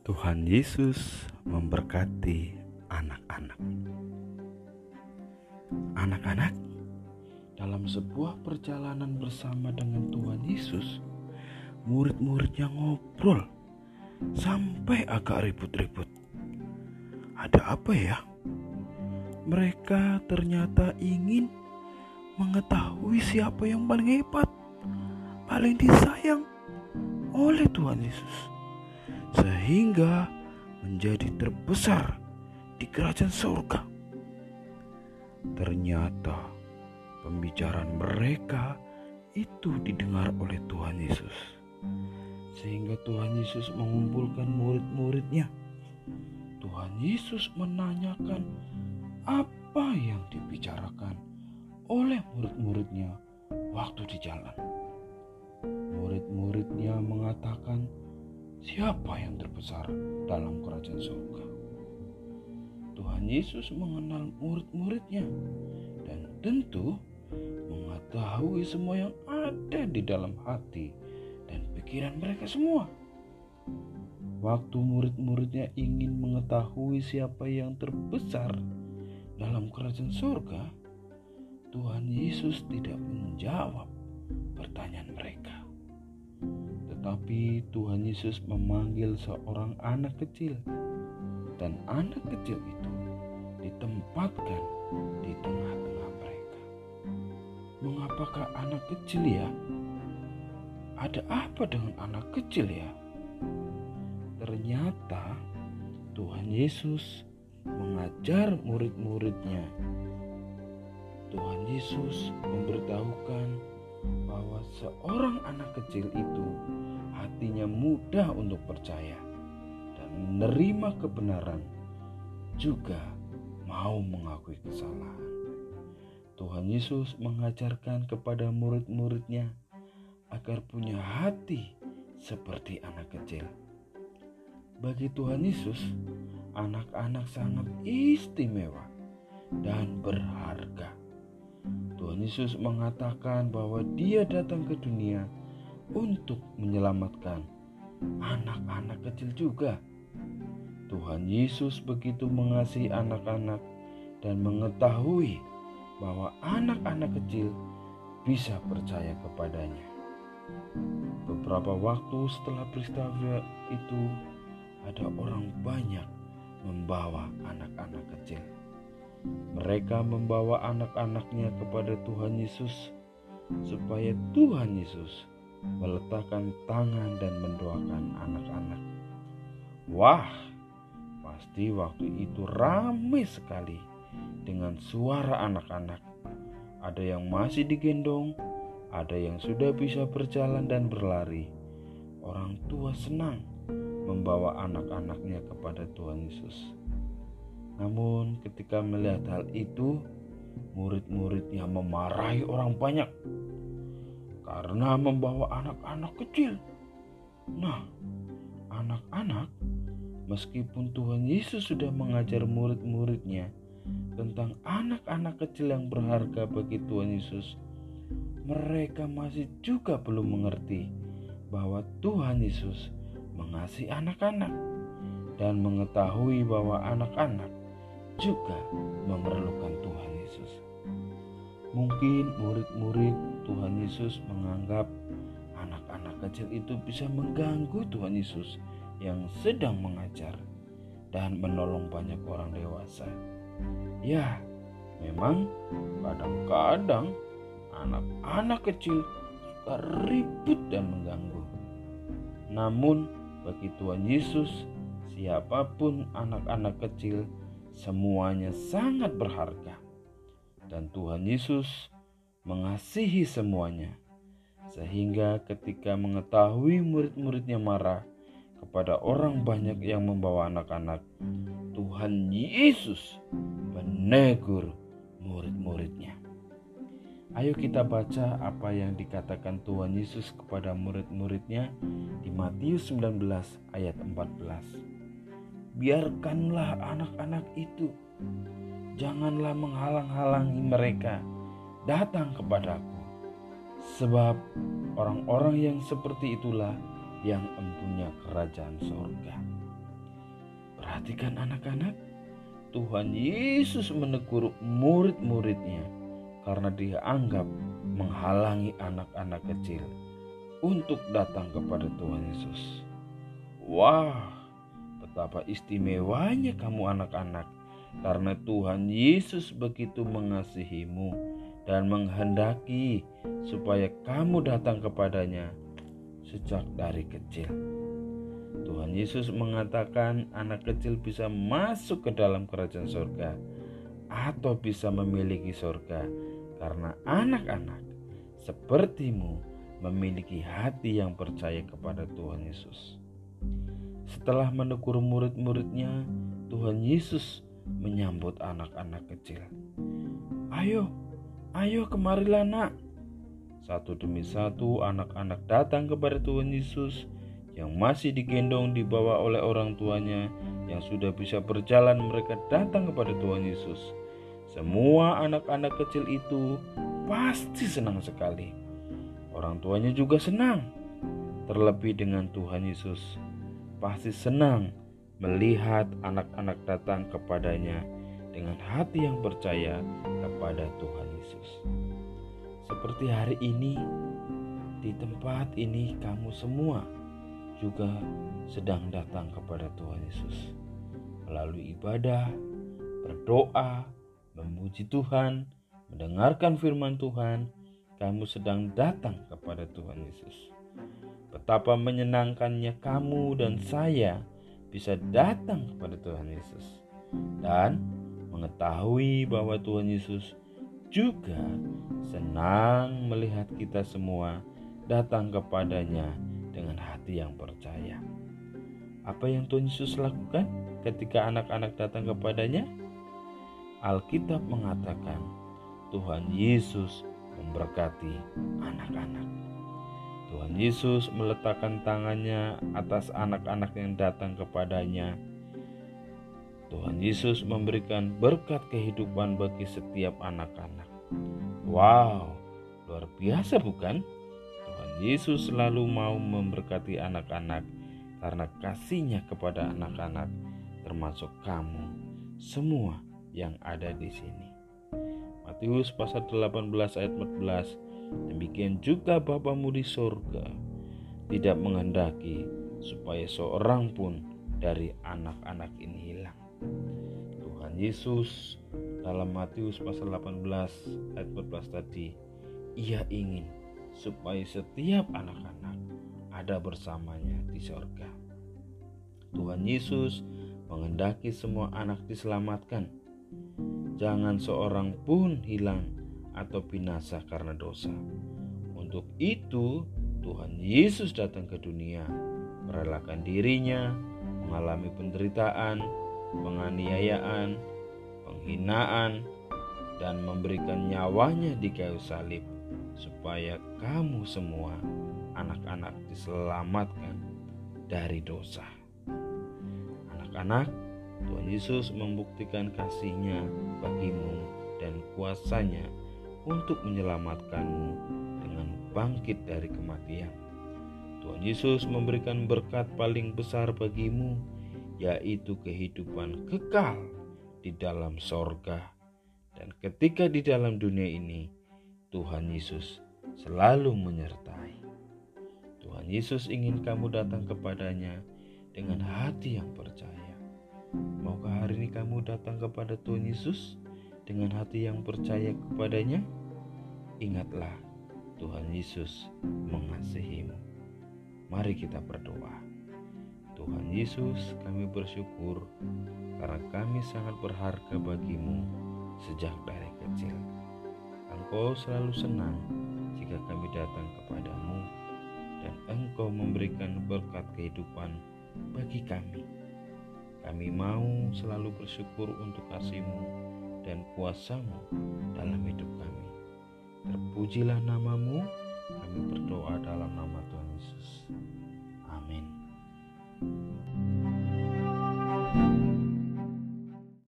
Tuhan Yesus memberkati anak-anak. Anak-anak, dalam sebuah perjalanan bersama dengan Tuhan Yesus, murid-muridnya ngobrol sampai agak ribut-ribut. Ada apa ya? Mereka ternyata ingin mengetahui siapa yang paling hebat, paling disayang oleh Tuhan Yesus, sehingga menjadi terbesar di kerajaan surga. Ternyata pembicaraan mereka itu didengar oleh Tuhan Yesus, sehingga Tuhan Yesus mengumpulkan murid-muridnya. Tuhan Yesus menanyakan apa "Siapa yang terbesar dalam kerajaan surga?" Tuhan Yesus mengenal murid-muridnya dan tentu mengetahui semua yang ada di dalam hati dan pikiran mereka semua. Waktu murid-muridnya ingin mengetahui siapa yang terbesar dalam kerajaan surga, Tuhan Yesus tidak menjawab pertanyaan mereka. Tetapi Tuhan Yesus memanggil seorang anak kecil dan anak kecil itu ditempatkan di tengah-tengah mereka. Mengapakah anak kecil ya? Ada apa dengan anak kecil ya? Ternyata Tuhan Yesus mengajar murid-muridnya. Tuhan Yesus memberitahukan bahwa seorang anak kecil itu hatinya mudah untuk percaya dan menerima kebenaran juga mau mengakui kesalahan. Tuhan Yesus mengajarkan kepada murid-muridnya agar punya hati seperti anak kecil. Bagi Tuhan Yesus, anak-anak sangat istimewa dan berharga. Yesus mengatakan bahwa Dia datang ke dunia untuk menyelamatkan anak-anak kecil juga. Tuhan Yesus begitu mengasihi anak-anak dan mengetahui bahwa anak-anak kecil bisa percaya kepadanya. Beberapa waktu setelah peristiwa itu, ada orang banyak membawa anak-anak kecil. Mereka membawa anak-anaknya kepada Tuhan Yesus, supaya Tuhan Yesus meletakkan tangan dan mendoakan anak-anak. Wah, pasti waktu itu ramai sekali dengan suara anak-anak. Ada yang masih digendong, ada yang sudah bisa berjalan dan berlari. Orang tua senang membawa anak-anaknya kepada Tuhan Yesus. Namun, ketika melihat hal itu, murid-muridnya memarahi orang banyak karena membawa anak-anak kecil. Nah, anak-anak, meskipun Tuhan Yesus sudah mengajar murid-muridnya tentang anak-anak kecil yang berharga bagi Tuhan Yesus, mereka masih juga belum mengerti bahwa Tuhan Yesus mengasihi anak-anak dan mengetahui bahwa anak-anak juga memerlukan Tuhan Yesus. Mungkin murid-murid Tuhan Yesus menganggap anak-anak kecil itu bisa mengganggu Tuhan Yesus yang sedang mengajar dan menolong banyak orang dewasa. Ya, memang kadang-kadang anak-anak kecil suka ribut dan mengganggu. Namun, bagi Tuhan Yesus, siapa pun anak-anak kecil, semuanya sangat berharga, dan Tuhan Yesus mengasihi semuanya, sehingga ketika mengetahui murid-muridnya marah kepada orang banyak yang membawa anak-anak, Tuhan Yesus menegur murid-muridnya. Ayo kita baca apa yang dikatakan Tuhan Yesus kepada murid-muridnya di Matius 19 ayat 14. Biarkanlah anak-anak itu, janganlah menghalang-halangi mereka datang kepadaku. Sebab orang-orang yang seperti itulah yang empunya kerajaan sorga. Perhatikan anak-anak, Tuhan Yesus menegur murid-muridnya karena dia anggap menghalangi anak-anak kecil untuk datang kepada Tuhan Yesus. Wah, betapa istimewanya kamu anak-anak karena Tuhan Yesus begitu mengasihimu dan menghendaki supaya kamu datang kepadanya sejak dari kecil. Tuhan Yesus mengatakan anak kecil bisa masuk ke dalam kerajaan surga atau bisa memiliki surga karena anak-anak sepertimu memiliki hati yang percaya kepada Tuhan Yesus. Setelah menegur murid-muridnya, Tuhan Yesus menyambut anak-anak kecil. Ayo, ayo kemarilah nak. Satu demi satu anak-anak datang kepada Tuhan Yesus yang masih digendong dibawa oleh orang tuanya yang sudah bisa berjalan mereka datang kepada Tuhan Yesus. Semua anak-anak kecil itu pasti senang sekali. Orang tuanya juga senang. Terlebih dengan Tuhan Yesus, pasti senang melihat anak-anak datang kepadanya dengan hati yang percaya kepada Tuhan Yesus. Seperti hari ini, di tempat ini kamu semua juga sedang datang kepada Tuhan Yesus melalui ibadah, berdoa, memuji Tuhan, mendengarkan firman Tuhan, kamu sedang datang kepada Tuhan Yesus. Betapa menyenangkannya kamu dan saya bisa datang kepada Tuhan Yesus dan mengetahui bahwa Tuhan Yesus juga senang melihat kita semua datang kepadanya dengan hati yang percaya. Apa yang Tuhan Yesus lakukan ketika anak-anak datang kepadanya? Alkitab mengatakan Tuhan Yesus memberkati anak-anak. Tuhan Yesus meletakkan tangannya atas anak-anak yang datang kepadanya. Tuhan Yesus memberikan berkat kehidupan bagi setiap anak-anak. Wow, luar biasa bukan? Yesus selalu mau memberkati anak-anak karena kasihnya kepada anak-anak termasuk kamu semua yang ada di sini. Matius pasal 18 ayat 14 Demikian juga Bapamu di surga tidak menghendaki supaya seorang pun dari anak-anak ini hilang. Tuhan Yesus dalam Matius pasal 18 ayat 14 tadi, ia ingin supaya setiap anak-anak ada bersamanya di sorga. Tuhan Yesus mengendaki semua anak diselamatkan. Jangan seorang pun hilang atau binasa karena dosa. Untuk itu, Tuhan Yesus datang ke dunia, merelakan dirinya, mengalami penderitaan, penganiayaan, penghinaan, dan memberikan nyawanya di kayu salib supaya kamu semua anak-anak diselamatkan dari dosa. Anak-anak, Tuhan Yesus membuktikan kasihnya bagimu dan kuasanya untuk menyelamatkanmu dengan bangkit dari kematian. Tuhan Yesus memberikan berkat paling besar bagimu, yaitu kehidupan kekal di dalam sorga. Dan ketika di dalam dunia ini, Tuhan Yesus selalu menyertai. Tuhan Yesus ingin kamu datang kepadanya dengan hati yang percaya. Maukah hari ini kamu datang kepada Tuhan Yesus dengan hati yang percaya kepadanya? Ingatlah, Tuhan Yesus mengasihimu. Mari kita berdoa. Tuhan Yesus, kami bersyukur karena kami sangat berharga bagimu sejak dari kecil. Engkau selalu senang jika kami datang kepadamu dan Engkau memberikan berkat kehidupan bagi kami. Kami mau selalu bersyukur untuk kasihmu dan kuasamu dalam hidup kami. Terpujilah namamu, kami berdoa dalam nama Tuhan Yesus.